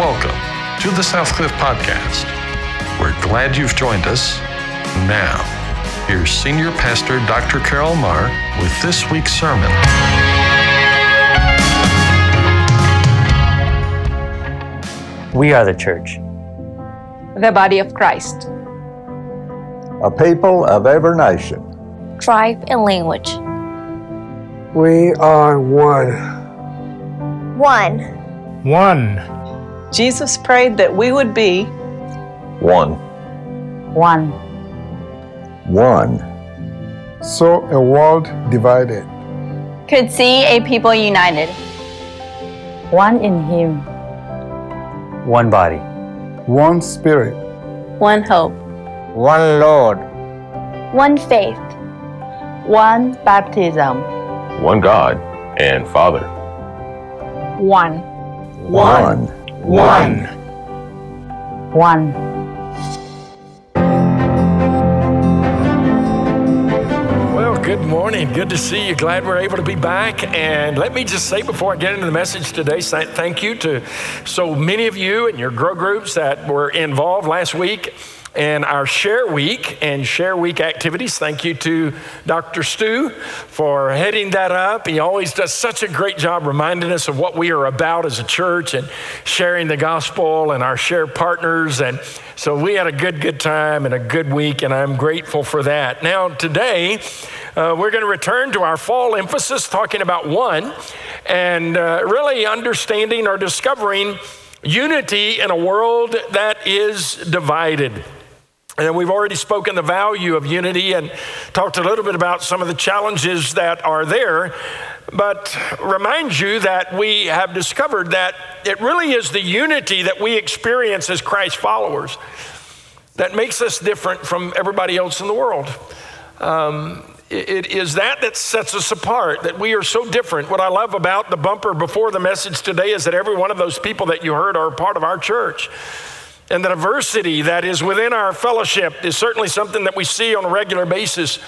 welcome to the Southcliff Podcast. We're glad you've joined us. Now, here's Senior Pastor Dr. Carroll Marr with this week's sermon. We are the church. the body of Christ. a people of every nation. tribe, and language. We are one. One. One. Jesus prayed that we would be One. One. One. So a world divided. Could see a people united. One in Him. One body. One spirit. One hope. One Lord. One faith. One baptism. one God and Father. One. One. One. One. One. Well, good morning. Good to see you. Glad we're able to be back. And let me just say before I get into the message today, thank you to so many of you and your grow groups that were involved last week in our Share Week and Share Week activities. Thank you to Dr. Stu for heading that up. He always does such a great job reminding us of what we are about as a church and sharing the gospel and our share partners. And so we had a good, good time and a good week, and I'm grateful for that. Now, today, uh, we're going to return to our fall emphasis, talking about one and uh, really understanding or discovering unity in a world that is divided. And we've already spoken the value of unity and talked a little bit about some of the challenges that are there. But remind you that we have discovered that it really is the unity that we experience as Christ followers that makes us different from everybody else in the world. Um, it- is that that sets us apart, that we are so different. What I love about the bumper before the message today is that every one of those people that you heard are part of our church. And the diversity that is within our fellowship is certainly something that we see on a regular basis.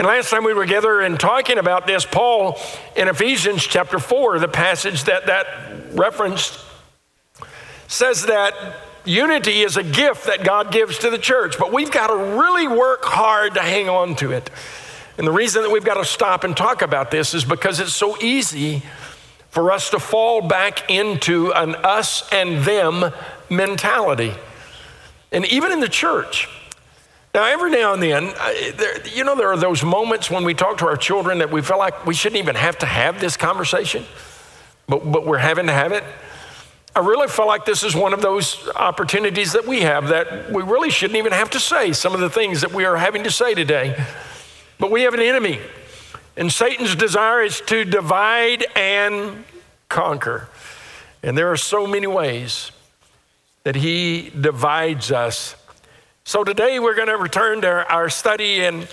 And last time we were together and talking about this, Paul in Ephesians chapter 4, the passage that that referenced, says that unity is a gift that God gives to the church, but we've got to really work hard to hang on to it. And the reason that we've got to stop and talk about this is because it's so easy for us to fall back into an us and them mentality. And even in the church, now, every now and then, I- there, you know, there are those moments when we talk to our children that we feel like we shouldn't even have to have this conversation, but, but we're having to have it. I really feel like this is one of those opportunities that we have that we really shouldn't even have to say some of the things that we are having to say today. But we have an enemy, and Satan's desire is to divide and conquer. And there are so many ways that he divides us. So today we're going to return to our study and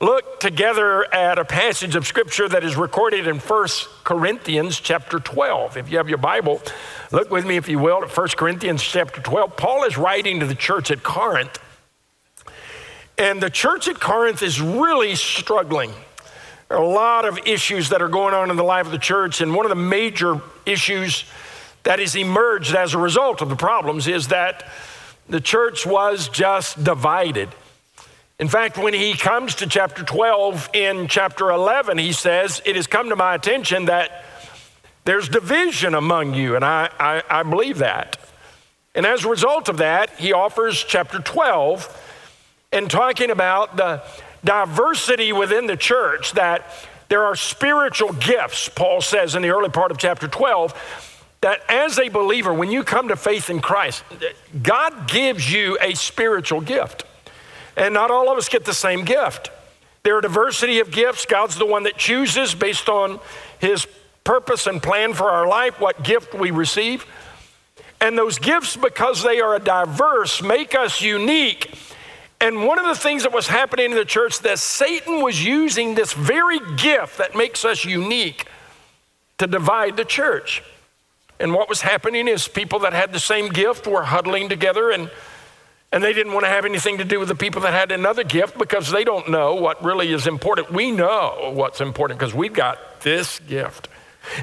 look together at a passage of scripture that is recorded in 1 Corinthians chapter 12. If you have your Bible, look with me if you will at 1 Corinthians chapter 12. Paul is writing to the church at Corinth. And the church at Corinth is really struggling. There are a lot of issues that are going on in the life of the church, and one of the major issues that has emerged as a result of the problems is that the church was just divided. In fact, when he comes to chapter 12, in chapter 11, he says, It has come to my attention that there's division among you, and I, I, I believe that. And as a result of that, he offers chapter 12 and talking about the diversity within the church, that there are spiritual gifts, Paul says in the early part of chapter 12, that as a believer, when you come to faith in Christ, God gives you a spiritual gift. And not all of us get the same gift. There are diversity of gifts. God's the one that chooses based on his purpose and plan for our life what gift we receive. And those gifts, because they are diverse, make us unique. And one of the things that was happening in the church that Satan was using this very gift that makes us unique to divide the church. And what was happening is people that had the same gift were huddling together and and they didn't want to have anything to do with the people that had another gift because they don't know what really is important. We know what's important because we've got this gift.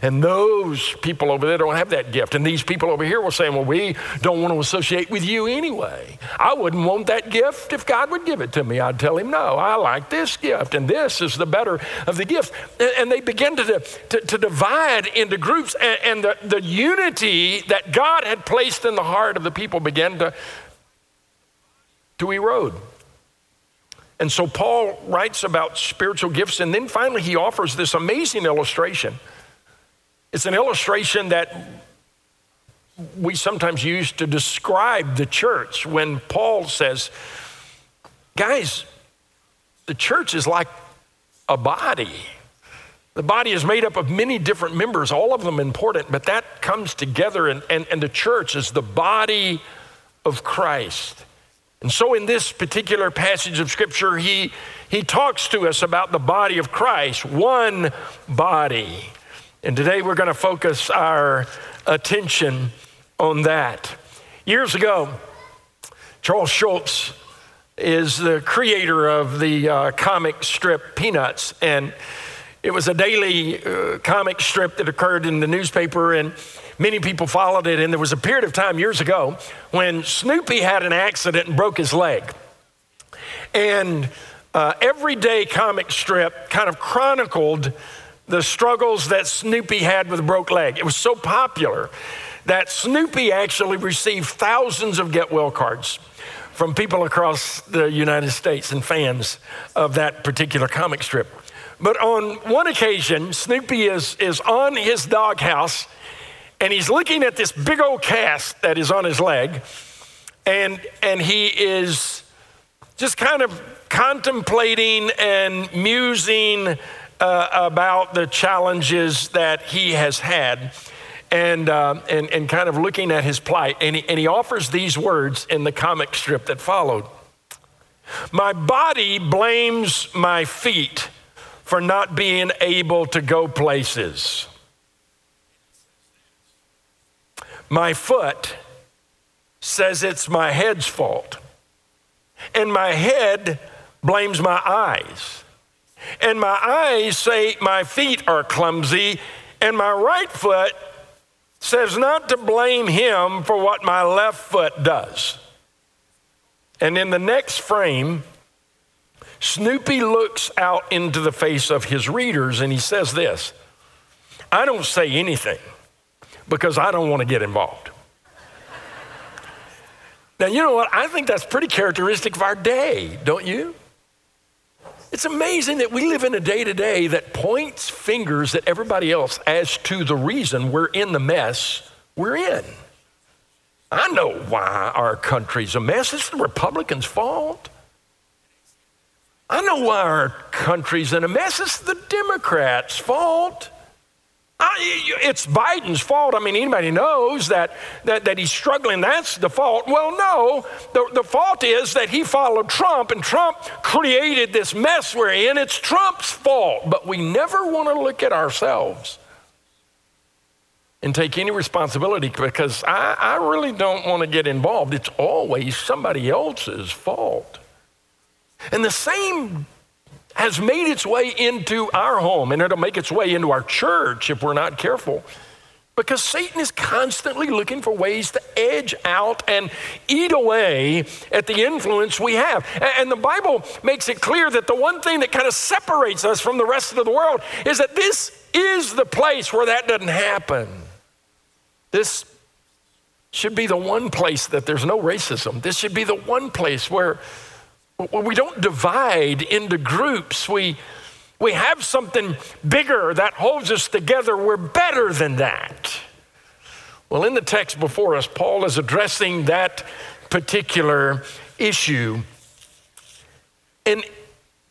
And those people over there don't have that gift. And these people over here will say, well, we don't want to associate with you anyway. I wouldn't want that gift if God would give it to me. I'd tell him, no, I like this gift, and this is the better of the gifts. And, they begin to, to, to, divide into groups, and, and the, the unity that God had placed in the heart of the people began to, to erode. And so Paul writes about spiritual gifts, and then finally he offers this amazing illustration it's an illustration that we sometimes use to describe the church when Paul says, guys, the church is like a body. The body is made up of many different members, all of them important, but that comes together, and, and, and the church is the body of Christ. And so, in this particular passage of Scripture, he, he talks to us about the body of Christ, one body. And today we're going to focus our attention on that. Years ago, Charles Schulz is the creator of the uh, comic strip Peanuts. And it was a daily uh, comic strip that occurred in the newspaper, and many people followed it. And there was a period of time years ago when Snoopy had an accident and broke his leg. And uh, everyday comic strip kind of chronicled the struggles that Snoopy had with a broke leg. It was so popular that Snoopy actually received thousands of get well cards from people across the United States and fans of that particular comic strip. But on one occasion, Snoopy is, is on his doghouse and he's looking at this big old cast that is on his leg, and, and he is just kind of contemplating and musing uh, about the challenges that he has had and, uh, and, and kind of looking at his plight. And he, and he offers these words in the comic strip that followed My body blames my feet for not being able to go places. My foot says it's my head's fault. And my head blames my eyes. And my eyes say my feet are clumsy, and my right foot says not to blame him for what my left foot does. And in the next frame, Snoopy looks out into the face of his readers and he says this I don't say anything because I don't want to get involved. now, you know what? I think that's pretty characteristic of our day, don't you? It's amazing that we live in a day to day that points fingers at everybody else as to the reason we're in the mess we're in. I know why our country's a mess. It's the Republicans' fault. I know why our country's in a mess. It's the Democrats' fault. It's Biden's fault. I mean, anybody knows that, that, that he's struggling. That's the fault. Well, no, the, the fault is that he followed Trump and Trump created this mess we're in. It's Trump's fault. But we never want to look at ourselves and take any responsibility because I, I really don't want to get involved. It's always somebody else's fault. And the same has made its way into our home and it'll make its way into our church if we're not careful. Because Satan is constantly looking for ways to edge out and eat away at the influence we have. And the Bible makes it clear that the one thing that kind of separates us from the rest of the world is that this is the place where that doesn't happen. This should be the one place that there's no racism. This should be the one place where we don't divide into groups. We, we have something bigger that holds us together. We're better than that. Well, in the text before us, Paul is addressing that particular issue. And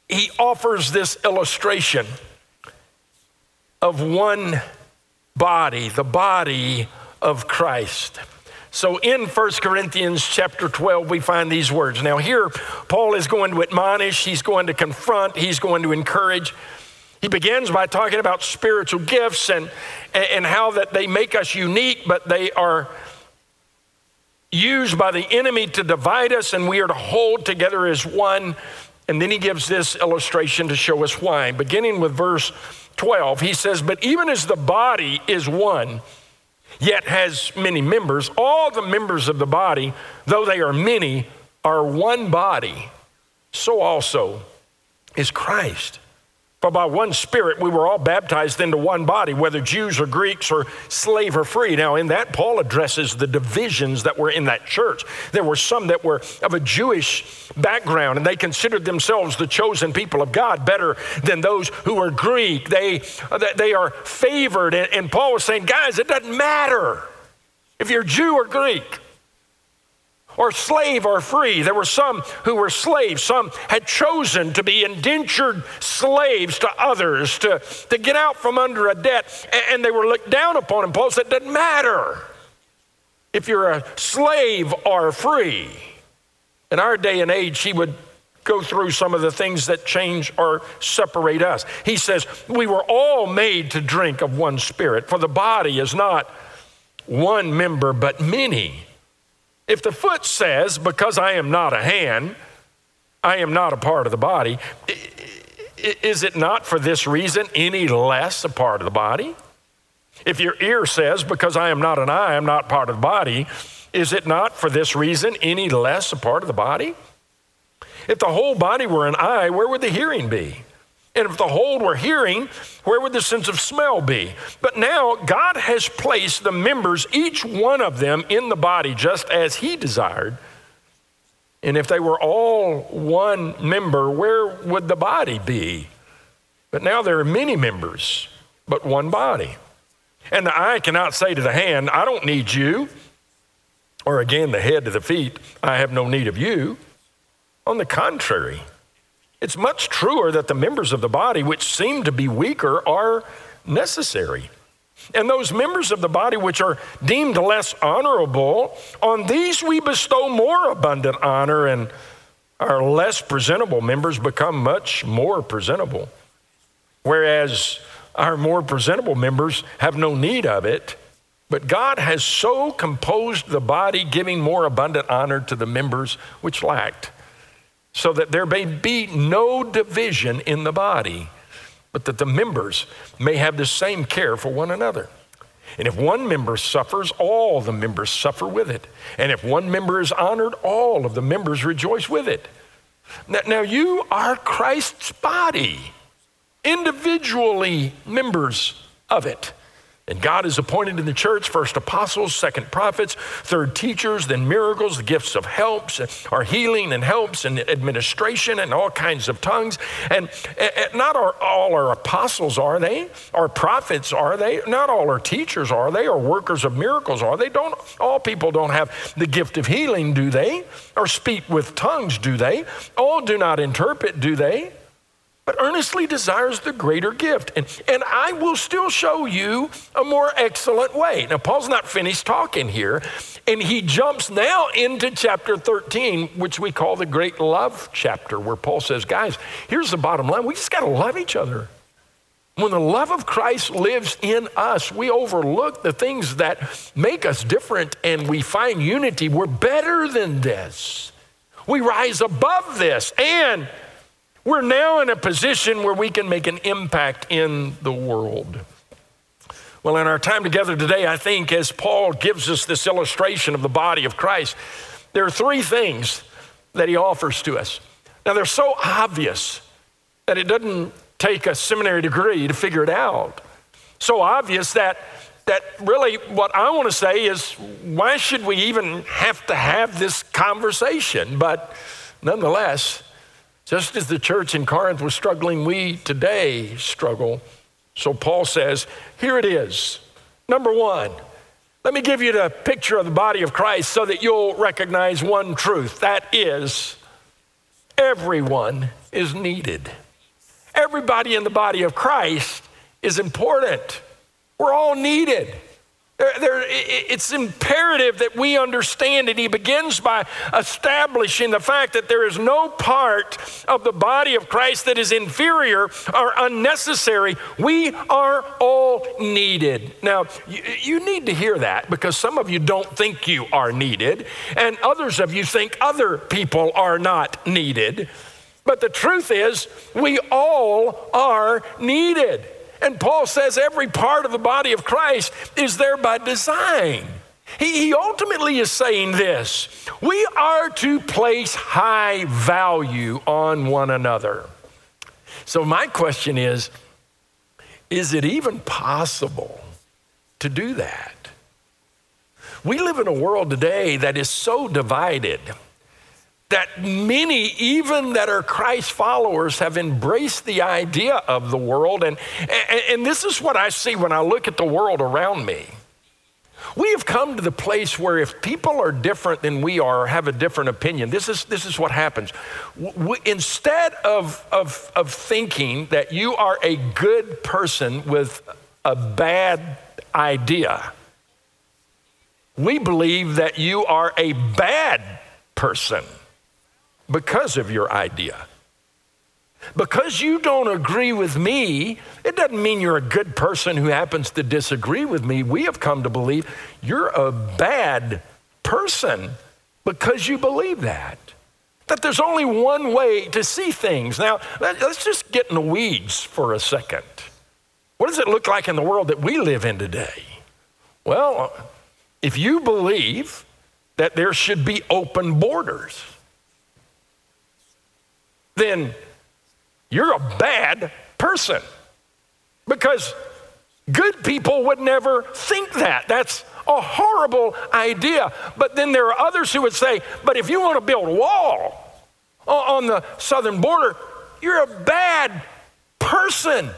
he offers this illustration of one body, the body of Christ. So in 1 Corinthians chapter 12, we find these words. Now, here, Paul is going to admonish, he's going to confront, he's going to encourage. He begins by talking about spiritual gifts and, and how that they make us unique, but they are used by the enemy to divide us, and we are to hold together as one. And then he gives this illustration to show us why. Beginning with verse 12, he says, But even as the body is one, yet has many members, all the members of the body, though they are many, are one body, so also is Christ. For by one Spirit we were all baptized into one body, whether Jews or Greeks or slave or free. Now, in that, Paul addresses the divisions that were in that church. There were some that were of a Jewish background, and they considered themselves the chosen people of God better than those who were Greek. They, they are favored. And Paul was saying, guys, it doesn't matter if you're Jew or Greek or slave or free. There were some who were slaves. Some had chosen to be indentured slaves to others, to, to get out from under a debt, and they were looked down upon. And Paul said, it doesn't matter if you're a slave or free. In our day and age, he would go through some of the things that change or separate us. He says, We were all made to drink of one spirit, for the body is not one member, but many. If the foot says, Because I am not a hand, I am not a part of the body, is it not for this reason any less a part of the body? If your ear says, Because I am not an eye, I'm not part of the body, is it not for this reason any less a part of the body? If the whole body were an eye, where would the hearing be? And if the whole were hearing, where would the sense of smell be? But now God has placed the members, each one of them, in the body just as He desired. And if they were all one member, where would the body be? But now there are many members, but one body. And the eye cannot say to the hand, I don't need you. Or again, the head to the feet, I have no need of you. On the contrary, it's much truer that the members of the body, which seem to be weaker, are necessary. And those members of the body which are deemed less honorable, on these we bestow more abundant honor, and our less presentable members become much more presentable. Whereas our more presentable members have no need of it, but God has so composed the body, giving more abundant honor to the members which lacked so that there may be no division in the body, but that the members may have the same care for one another. And if one member suffers, all the members suffer with it. And if one member is honored, all of the members rejoice with it. Now, now you are Christ's body, individually members of it. And God has appointed in the church first apostles, second prophets, third teachers, then miracles, the gifts of helps, or healing and helps and administration and all kinds of tongues. And, and not all our apostles, are they? our prophets, are they? Not all our teachers, are they? Or workers of miracles, are they? Don't all people don't have the gift of healing, do they? Or speak with tongues, do they? All do not interpret, do they? But earnestly desires the greater gift. And, and I will still show you a more excellent way. Now, Paul's not finished talking here, and he jumps now into chapter 13, which we call the great love chapter, where Paul says, Guys, here's the bottom line we just got to love each other. When the love of Christ lives in us, we overlook the things that make us different and we find unity. We're better than this. We rise above this. And we're now in a position where we can make an impact in the world. Well, in our time together today, I think as Paul gives us this illustration of the body of Christ, there are three things that he offers to us. Now, they're so obvious that it doesn't take a seminary degree to figure it out. So obvious that that really what I want to say is why should we even have to have this conversation? But nonetheless, just as the church in Corinth was struggling, we today struggle. So Paul says, here it is. Number one, let me give you the picture of the body of Christ so that you'll recognize one truth. That is, everyone is needed. Everybody in the body of Christ is important. We're all needed. It's imperative that we understand it. He begins by establishing the fact that there is no part of the body of Christ that is inferior or unnecessary. We are all needed. Now, you, you need to hear that because some of you don't think you are needed, and others of you think other people are not needed. But the truth is, we all are needed. And Paul says every part of the body of Christ is there by design. He, he ultimately is saying this we are to place high value on one another. So, my question is is it even possible to do that? We live in a world today that is so divided that many, even that are Christ followers, have embraced the idea of the world. And, and, and, this is what I see when I look at the world around me. We have come to the place where if people are different than we are or have a different opinion, this is, this is what happens. We, instead of, of, of thinking that you are a good person with a bad idea, we believe that you are a bad person because of your idea. Because you don't agree with me, it doesn't mean you're a good person who happens to disagree with me. We have come to believe you're a bad person because you believe that. That there's only one way to see things. Now, let's just get in the weeds for a second. What does it look like in the world that we live in today? Well, if you believe that there should be open borders, then you're a bad person. Because good people would never think that. That's a horrible idea. But then there are others who would say, but if you want to build a wall on the southern border, you're a bad person.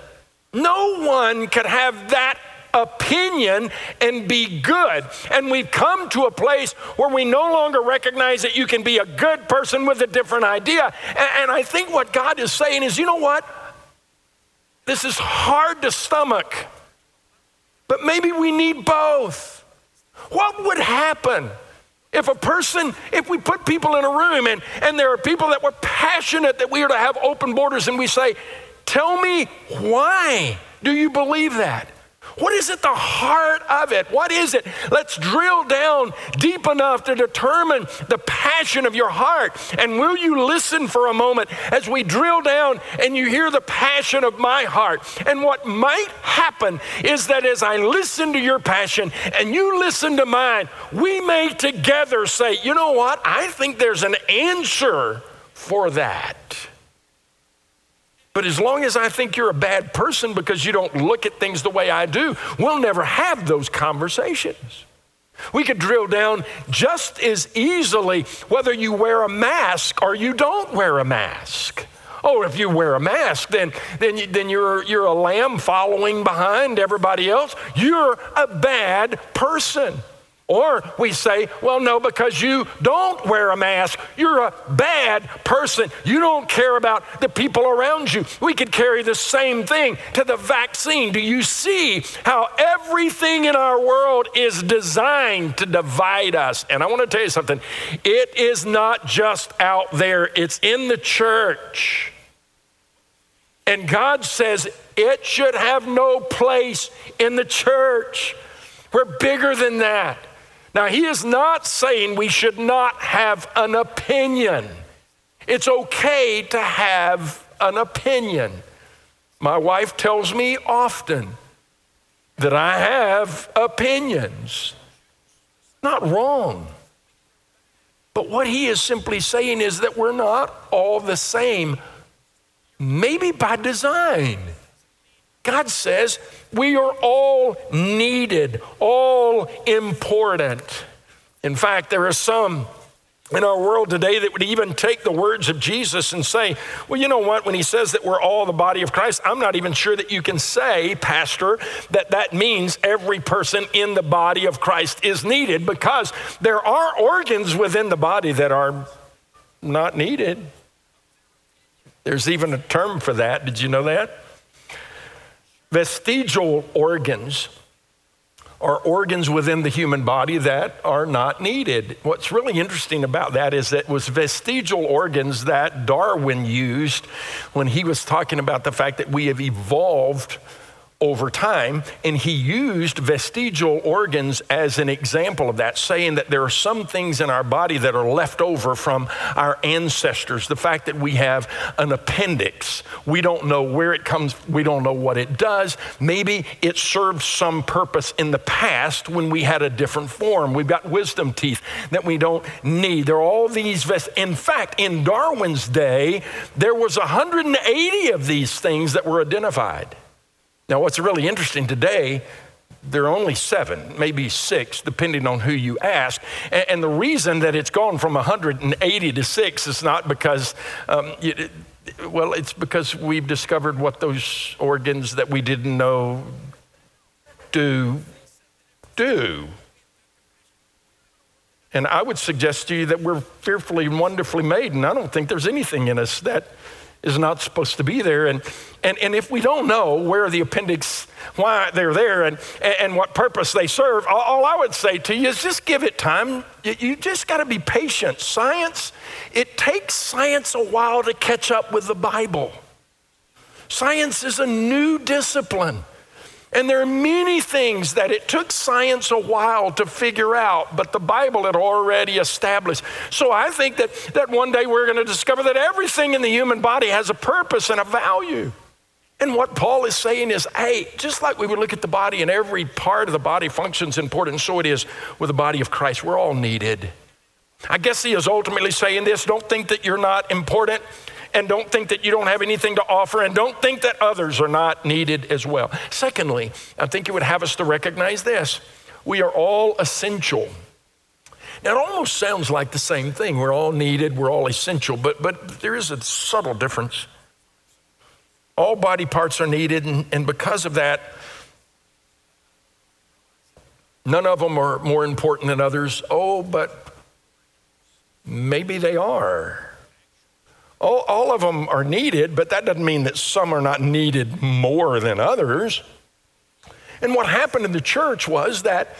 No one could have that opinion and be good. And we've come to a place where we no longer recognize that you can be a good person with a different idea. And, I think what God is saying is, you know what? This is hard to stomach, but maybe we need both. What would happen? If a person, if we put people in a room and, and there are people that were passionate that we are to have open borders, and we say, Tell me why do you believe that? What is at the heart of it? What is it? Let's drill down deep enough to determine the passion of your heart. And will you listen for a moment as we drill down and you hear the passion of my heart? And what might happen is that as I listen to your passion and you listen to mine, we may together say, you know what? I think there's an answer for that. But as long as I think you're a bad person because you don't look at things the way I do, we'll never have those conversations. We could drill down just as easily whether you wear a mask or you don't wear a mask. Oh, if you wear a mask, then, then, you, then you're, you're a lamb following behind everybody else. You're a bad person. Or we say, well, no, because you don't wear a mask, you're a bad person. You don't care about the people around you. We could carry the same thing to the vaccine. Do you see how everything in our world is designed to divide us? And I want to tell you something it is not just out there, it's in the church. And God says it should have no place in the church. We're bigger than that. Now, he is not saying we should not have an opinion. It's okay to have an opinion. My wife tells me often that I have opinions. Not wrong. But what he is simply saying is that we're not all the same, maybe by design. God says we are all needed, all important. In fact, there are some in our world today that would even take the words of Jesus and say, well, you know what? When he says that we're all the body of Christ, I'm not even sure that you can say, Pastor, that that means every person in the body of Christ is needed because there are organs within the body that are not needed. There's even a term for that. Did you know that? Vestigial organs are organs within the human body that are not needed. What's really interesting about that is that it was vestigial organs that Darwin used when he was talking about the fact that we have evolved over time. And he used vestigial organs as an example of that, saying that there are some things in our body that are left over from our ancestors. The fact that we have an appendix, we don't know where it comes, we don't know what it does. Maybe it served some purpose in the past when we had a different form. We've got wisdom teeth that we don't need. There are all these vest. In fact, in Darwin's day, there was 180 of these things that were identified. Now, what's really interesting today, there are only seven, maybe six, depending on who you ask. And, the reason that it's gone from 180 to six is not because, um, it, well, it's because we've discovered what those organs that we didn't know do do. And I would suggest to you that we're fearfully and wonderfully made, and I don't think there's anything in us that is not supposed to be there. And, and, and if we don't know where the appendix, why they're there and, and what purpose they serve, all, I would say to you is just give it time. You, you just got to be patient. Science, it takes science a while to catch up with the Bible. Science is a new discipline. And there are many things that it took science a while to figure out, but the Bible had already established. So I think that, that one day we're going to discover that everything in the human body has a purpose and a value. And what Paul is saying is, hey, just like we would look at the body and every part of the body functions important, so it is with the body of Christ. We're all needed. I guess he is ultimately saying this don't think that you're not important and don't think that you don't have anything to offer and don't think that others are not needed as well. Secondly, I think it would have us to recognize this we are all essential. Now, it almost sounds like the same thing. We're all needed, we're all essential, but, but there is a subtle difference. All body parts are needed, and, and because of that, none of them are more important than others. Oh, but maybe they are. All, all of them are needed, but that doesn't mean that some are not needed more than others. And what happened in the church was that,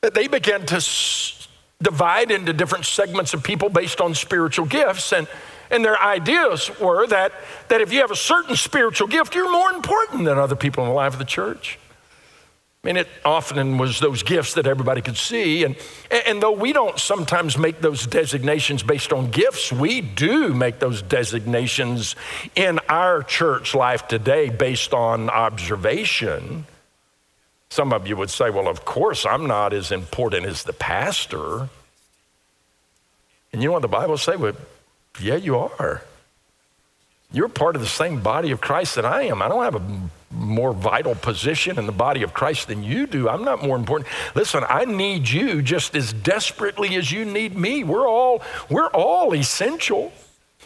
that they began to s- divide into different segments of people based on spiritual gifts. And, and their ideas were that, that if you have a certain spiritual gift, you're more important than other people in the life of the church. Mean, it often was those gifts that everybody could see. And, and though we don't sometimes make those designations based on gifts, we do make those designations in our church life today based on observation. Some of you would say, well, of course, I'm not as important as the pastor. And you know what the Bible says? Well, yeah, you are. You're part of the same body of Christ that I am. I don't have a more vital position in the body of Christ than you do. I'm not more important. Listen, I need you just as desperately as you need me. We're all we're all essential.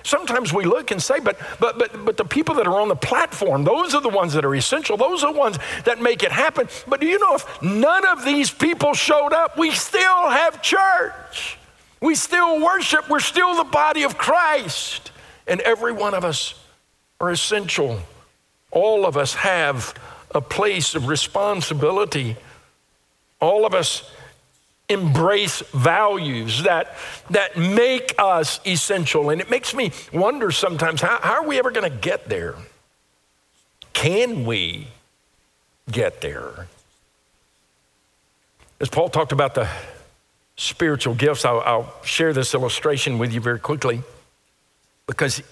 Sometimes we look and say, but but but but the people that are on the platform, those are the ones that are essential. Those are the ones that make it happen. But do you know if none of these people showed up, we still have church. We still worship. We're still the body of Christ. And every one of us are essential all of us have a place of responsibility. All of us embrace values that, that make us essential. And it makes me wonder sometimes how, how are we ever going to get there? Can we get there? As Paul talked about the spiritual gifts, I'll, I'll share this illustration with you very quickly because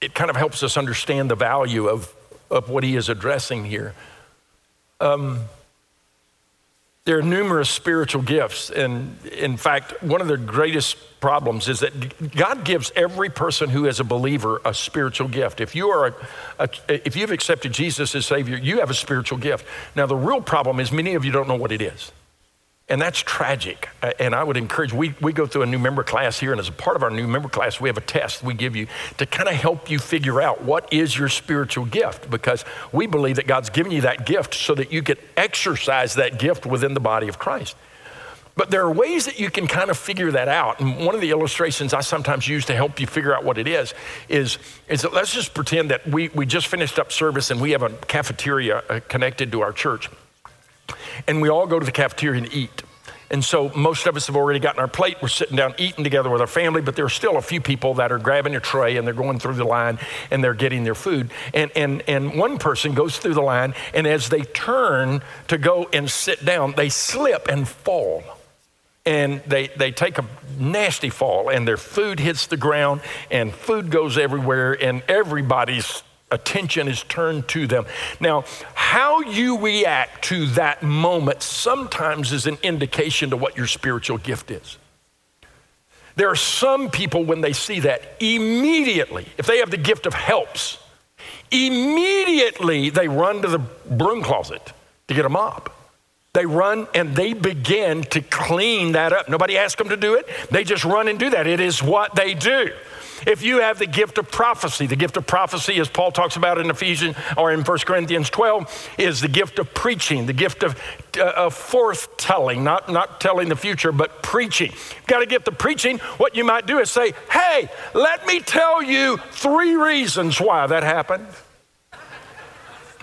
it kind of helps us understand the value of of what he is addressing here. Um, there are numerous spiritual gifts. And in fact, one of the greatest problems is that God gives every person who is a believer a spiritual gift. If you are a, a, if you've accepted Jesus as Savior, you have a spiritual gift. Now, the real problem is many of you don't know what it is. And that's tragic. And I would encourage, we, we go through a new member class here, and as a part of our new member class, we have a test we give you to kind of help you figure out what is your spiritual gift, because we believe that God's given you that gift so that you can exercise that gift within the body of Christ. But there are ways that you can kind of figure that out. And one of the illustrations I sometimes use to help you figure out what it is is, is that let's just pretend that we, we just finished up service and we have a cafeteria uh, connected to our church and we all go to the cafeteria and eat. And so most of us have already gotten our plate. We're sitting down eating together with our family, but there are still a few people that are grabbing a tray and they're going through the line and they're getting their food. And, and, and one person goes through the line, and as they turn to go and sit down, they slip and fall. And they, they take a nasty fall, and their food hits the ground, and food goes everywhere, and everybody's attention is turned to them. Now, how you react to that moment sometimes is an indication to what your spiritual gift is. There are some people, when they see that, immediately, if they have the gift of helps, immediately they run to the broom closet to get a mop. They run and they begin to clean that up. Nobody asked them to do it. They just run and do that. It is what they do. If you have the gift of prophecy, the gift of prophecy, as Paul talks about in Ephesians or in 1 Corinthians 12, is the gift of preaching, the gift of, uh, of forthtelling, not, not telling the future, but preaching. You've got a gift of preaching. What you might do is say, hey, let me tell you three reasons why that happened.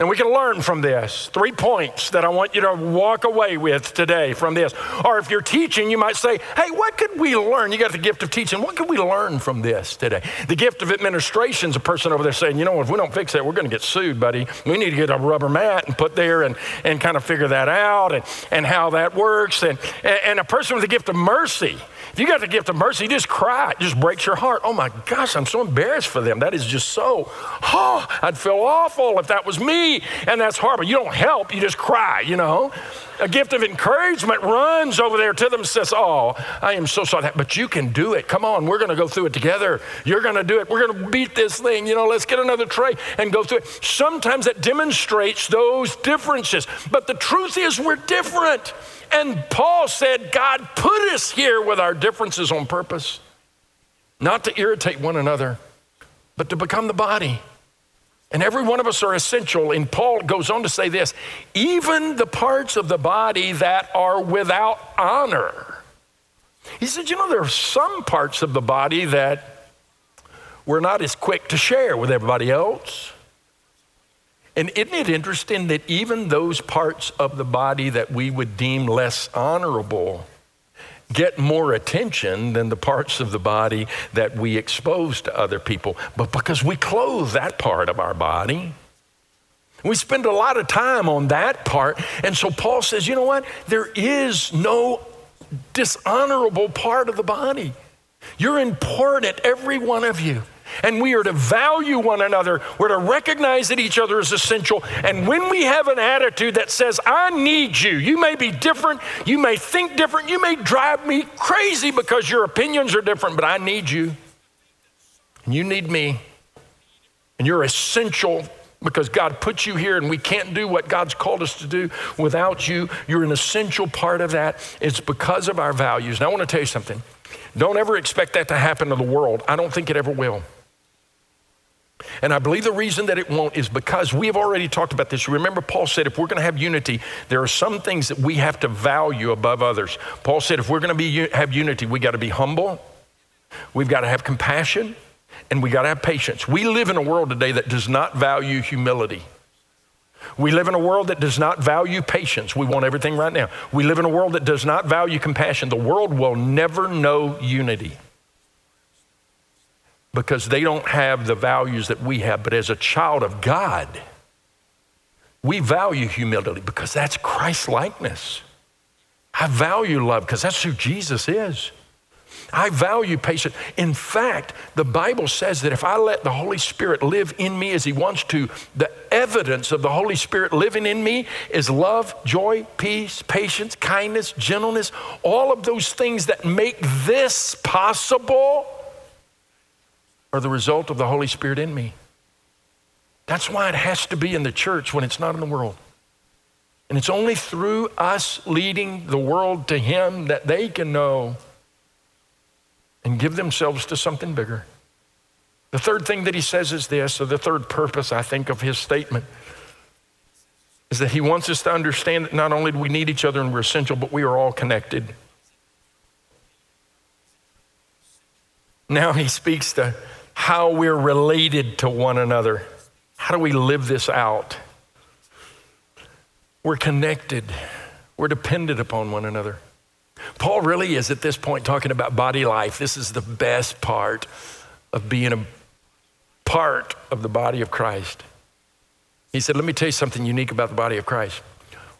And we can learn from this. Three points that I want you to walk away with today from this. Or if you're teaching, you might say, hey, what could we learn? You got the gift of teaching. What could we learn from this today? The gift of administration is a person over there saying, you know, if we don't fix that, we're going to get sued, buddy. We need to get a rubber mat and put there and, and kind of figure that out and, and how that works. And, and a person with the gift of mercy if you got the gift of mercy, just cry. It just breaks your heart. Oh my gosh, I'm so embarrassed for them. That is just so, oh, I'd feel awful if that was me. And that's horrible. You don't help, you just cry, you know. A gift of encouragement runs over there to them and says, Oh, I am so sorry. But you can do it. Come on, we're going to go through it together. You're going to do it. We're going to beat this thing. You know, let's get another tray and go through it. Sometimes it demonstrates those differences. But the truth is, we're different. And Paul said, God put us here with our differences on purpose, not to irritate one another, but to become the body. And every one of us are essential. And Paul goes on to say this even the parts of the body that are without honor. He said, You know, there are some parts of the body that we're not as quick to share with everybody else. And isn't it interesting that even those parts of the body that we would deem less honorable get more attention than the parts of the body that we expose to other people? But because we clothe that part of our body, we spend a lot of time on that part. And so Paul says, you know what? There is no dishonorable part of the body. You're important, every one of you. And we are to value one another. We're to recognize that each other is essential. And when we have an attitude that says, I need you, you may be different, you may think different, you may drive me crazy because your opinions are different, but I need you. And you need me. And you're essential because God put you here and we can't do what God's called us to do without you. You're an essential part of that. It's because of our values. And I want to tell you something. Don't ever expect that to happen to the world. I don't think it ever will. And I believe the reason that it won't is because we have already talked about this. Remember, Paul said if we're going to have unity, there are some things that we have to value above others. Paul said if we're going to be, have unity, we got to be humble, we've got to have compassion, and we got to have patience. We live in a world today that does not value humility. We live in a world that does not value patience. We want everything right now. We live in a world that does not value compassion. The world will never know unity because they don't have the values that we have. But as a child of God, we value humility because that's Christ likeness. I value love because that's who Jesus is. I value patience. In fact, the Bible says that if I let the Holy Spirit live in me as He wants to, the evidence of the Holy Spirit living in me is love, joy, peace, patience, kindness, gentleness, all of those things that make this possible are the result of the Holy Spirit in me. That's why it has to be in the church when it's not in the world. And it's only through us leading the world to Him that they can know and give themselves to something bigger. The third thing that he says is this, or the third purpose, I think, of his statement is that he wants us to understand that not only do we need each other and we're essential, but we are all connected. Now he speaks to how we're related to one another. How do we live this out? We're connected, we're dependent upon one another. Paul really is at this point talking about body life. This is the best part of being a part of the body of Christ. He said, Let me tell you something unique about the body of Christ.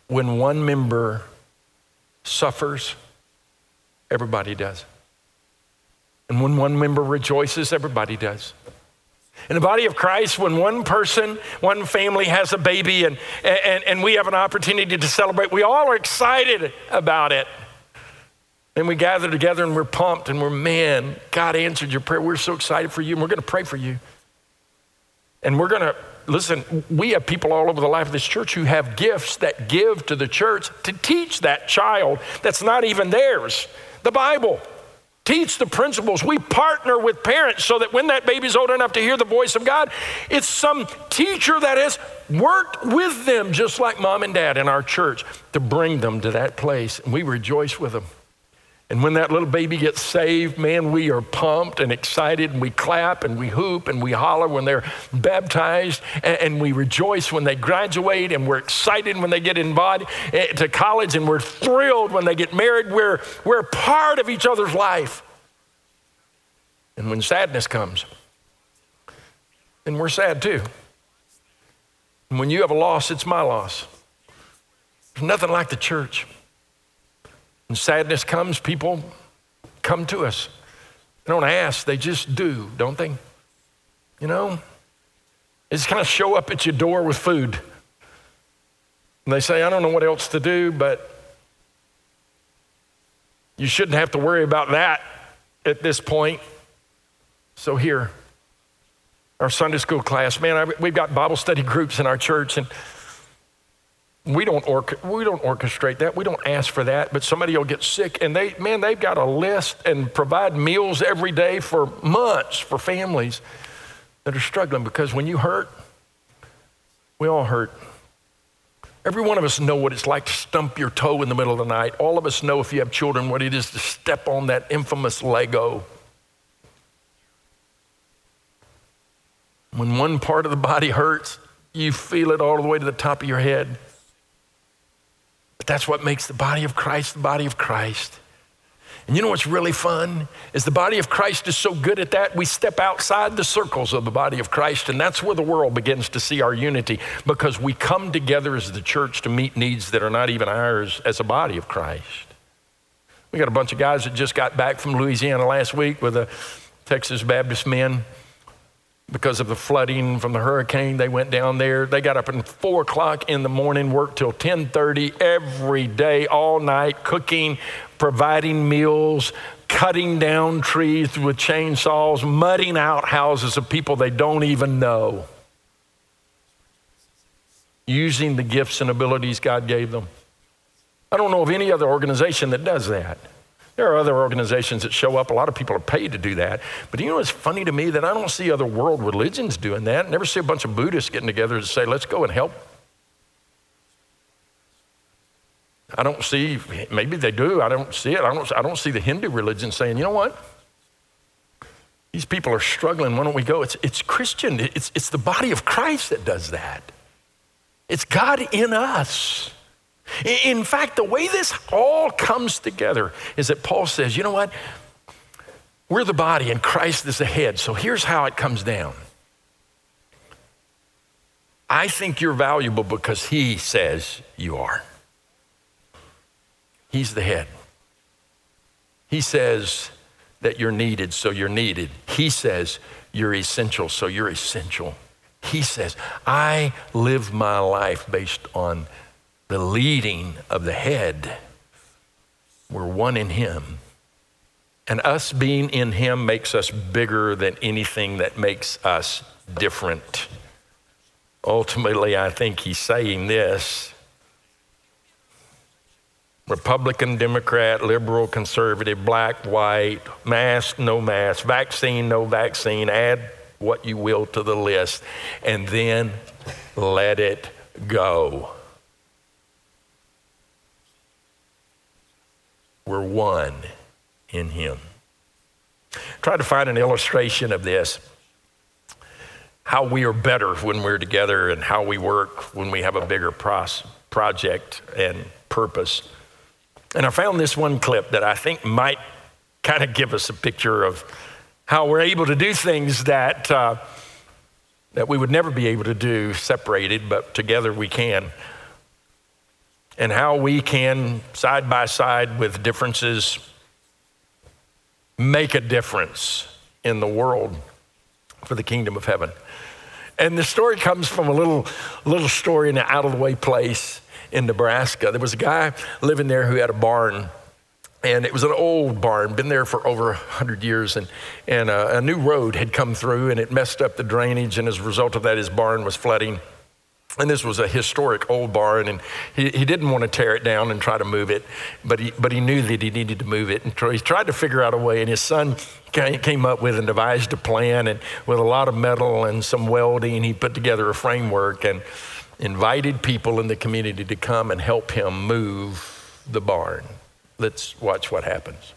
When one member suffers, everybody does. And when one member rejoices, everybody does. In the body of Christ, when one person, one family has a baby and, and, and we have an opportunity to celebrate, we all are excited about it. And we gather together and we're pumped and we're, man, God answered your prayer. We're so excited for you and we're going to pray for you. And we're going to, listen, we have people all over the life of this church who have gifts that give to the church to teach that child that's not even theirs the Bible. Teach the principles. We partner with parents so that when that baby's old enough to hear the voice of God, it's some teacher that has worked with them, just like mom and dad in our church, to bring them to that place. And we rejoice with them. And when that little baby gets saved, man, we are pumped and excited and we clap and we hoop and we holler when they're baptized and, we rejoice when they graduate and we're excited when they get invited eh, to college and we're thrilled when they get married. We're, we're part of each other's life. And when sadness comes, then we're sad too. And when you have a loss, it's my loss. There's nothing like the church. When sadness comes, people come to us. They don't ask, they just do, don't they? You know? They just kind of show up at your door with food. And they say, I don't know what else to do, but you shouldn't have to worry about that at this point. So here, our Sunday school class, man, I, we've got Bible study groups in our church, and we don't, we don't orchestrate that. We don't ask for that. But somebody will get sick, and they, man, they've got a list and provide meals every day for months for families that are struggling. Because when you hurt, we all hurt. Every one of us know what it's like to stump your toe in the middle of the night. All of us know if you have children what it is to step on that infamous Lego. When one part of the body hurts, you feel it all the way to the top of your head. But that's what makes the body of Christ the body of Christ. And you know what's really fun? Is the body of Christ is so good at that, we step outside the circles of the body of Christ, and that's where the world begins to see our unity because we come together as the church to meet needs that are not even ours as a body of Christ. We got a bunch of guys that just got back from Louisiana last week with the Texas Baptist men because of the flooding from the hurricane they went down there. They got up at 4 o'clock in the morning worked till 10.30 every day all night cooking providing meals cutting down trees with chainsaws mudding out houses of people they don't even know using the gifts and abilities god gave them. I don't know of any other organization that does that there are other organizations that show up. A lot of people are paid to do that. But you know what's funny to me? That I don't see other world religions doing that. I never see a bunch of Buddhists getting together to say, let's go and help. I don't see, maybe they do. I don't see it. I don't, I don't see the Hindu religion saying, you know what? These people are struggling. Why don't we go? It's, it's Christian, it's, it's the body of Christ that does that. It's God in us. In fact, the way this all comes together is that Paul says, you know what? We're the body and Christ is the head. So here's how it comes down. I think you're valuable because he says you are. He's the head. He says that you're needed, so you're needed. He says you're essential, so you're essential. He says, I live my life based on the leading of the head. We're one in Him. And us being in Him makes us bigger than anything that makes us different. Ultimately, I think He's saying this Republican, Democrat, liberal, conservative, black, white, mask, no mask, vaccine, no vaccine, add what you will to the list, and then let it go. We're one in Him. Try to find an illustration of this how we are better when we're together and how we work when we have a bigger pros- project and purpose. And I found this one clip that I think might kind of give us a picture of how we're able to do things that, uh, that we would never be able to do separated, but together we can. And how we can, side by side with differences, make a difference in the world for the kingdom of heaven. And the story comes from a little, little story in an out of the way place in Nebraska. There was a guy living there who had a barn. And it was an old barn, been there for over 100 years. And, and a, a new road had come through and it messed up the drainage. And as a result of that, his barn was flooding. And this was a historic old barn, and he, he didn't want to tear it down and try to move it, but he, but he knew that he needed to move it. And he tried to figure out a way, and his son came up with and devised a plan, and with a lot of metal and some welding, he put together a framework and invited people in the community to come and help him move the barn. Let's watch what happens.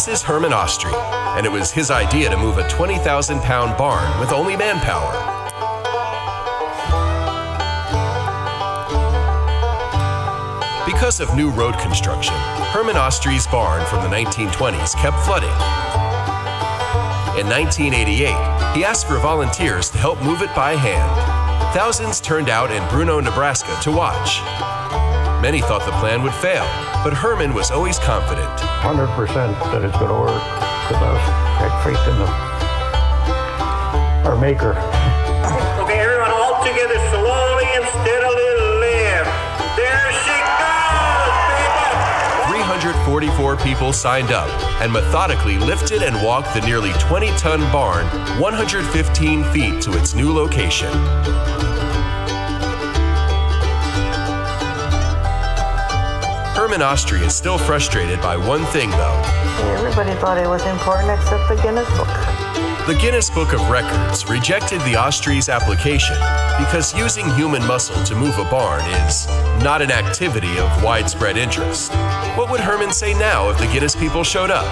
This is Herman Ostry, and it was his idea to move a 20,000 pound barn with only manpower. Because of new road construction, Herman Ostry's barn from the 1920s kept flooding. In 1988, he asked for volunteers to help move it by hand. Thousands turned out in Bruno, Nebraska to watch. Many thought the plan would fail, but Herman was always confident. 100% that it's going to work because I had faith in the, our maker. Okay, everyone all together slowly and steadily lift. There she goes, people! 344 people signed up and methodically lifted and walked the nearly 20 ton barn 115 feet to its new location. Herman Ostry is still frustrated by one thing, though. Everybody thought it was important except the Guinness Book. The Guinness Book of Records rejected the Ostry's application because using human muscle to move a barn is not an activity of widespread interest. What would Herman say now if the Guinness people showed up?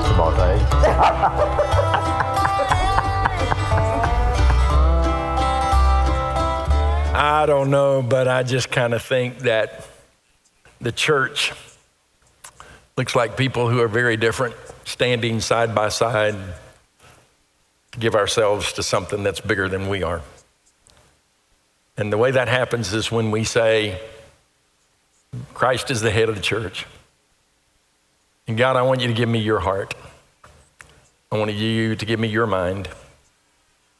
It's about right. I don't know, but I just kind of think that the church looks like people who are very different, standing side by side to give ourselves to something that's bigger than we are. And the way that happens is when we say, Christ is the head of the church. And God, I want you to give me your heart. I want you to give me your mind.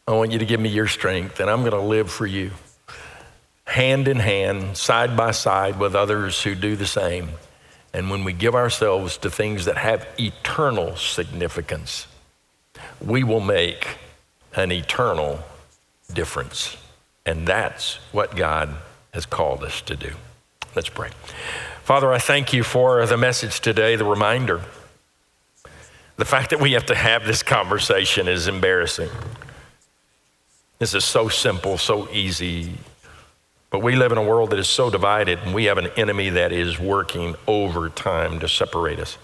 I want you to give me your strength, and I'm going to live for you hand in hand, side by side with others who do the same. And when we give ourselves to things that have eternal significance, we will make an eternal difference. And that's what God has called us to do. Let's pray. Father, I thank you for the message today, the reminder. The fact that we have to have this conversation is embarrassing. This is so simple, so easy, but we live in a world that is so divided, and we have an enemy that is working overtime to separate us.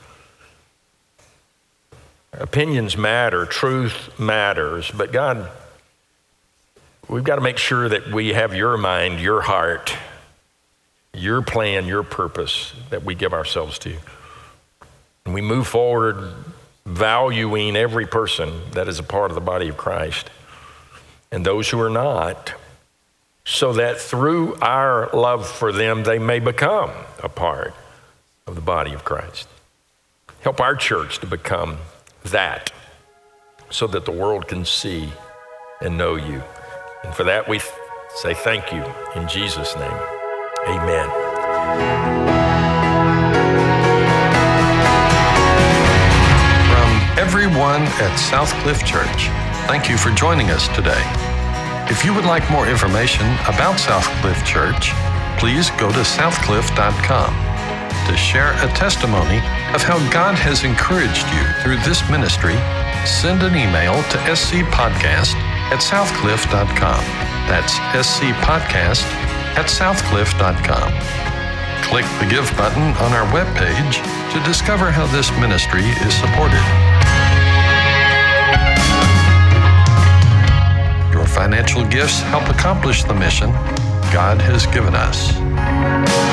Opinions matter, truth matters, but God, we've got to make sure that we have your mind, your heart, your plan, your purpose that we give ourselves to. And we move forward valuing every person that is a part of the body of Christ. And those who are not, so that through our love for them, they may become a part of the body of Christ. Help our church to become that so that the world can see and know you. And for that, we say thank you in Jesus' name. Amen. From everyone at Southcliff Church, thank you for joining us today. If you would like more information about Southcliff Church, please go to southcliff.com to share a testimony of how God has encouraged you through this ministry. Send an email to scpodcast at southcliff.com. That's scpodcast at southcliff.com. click the Give button on our webpage to discover how this ministry is supported. Financial gifts help accomplish the mission God has given us.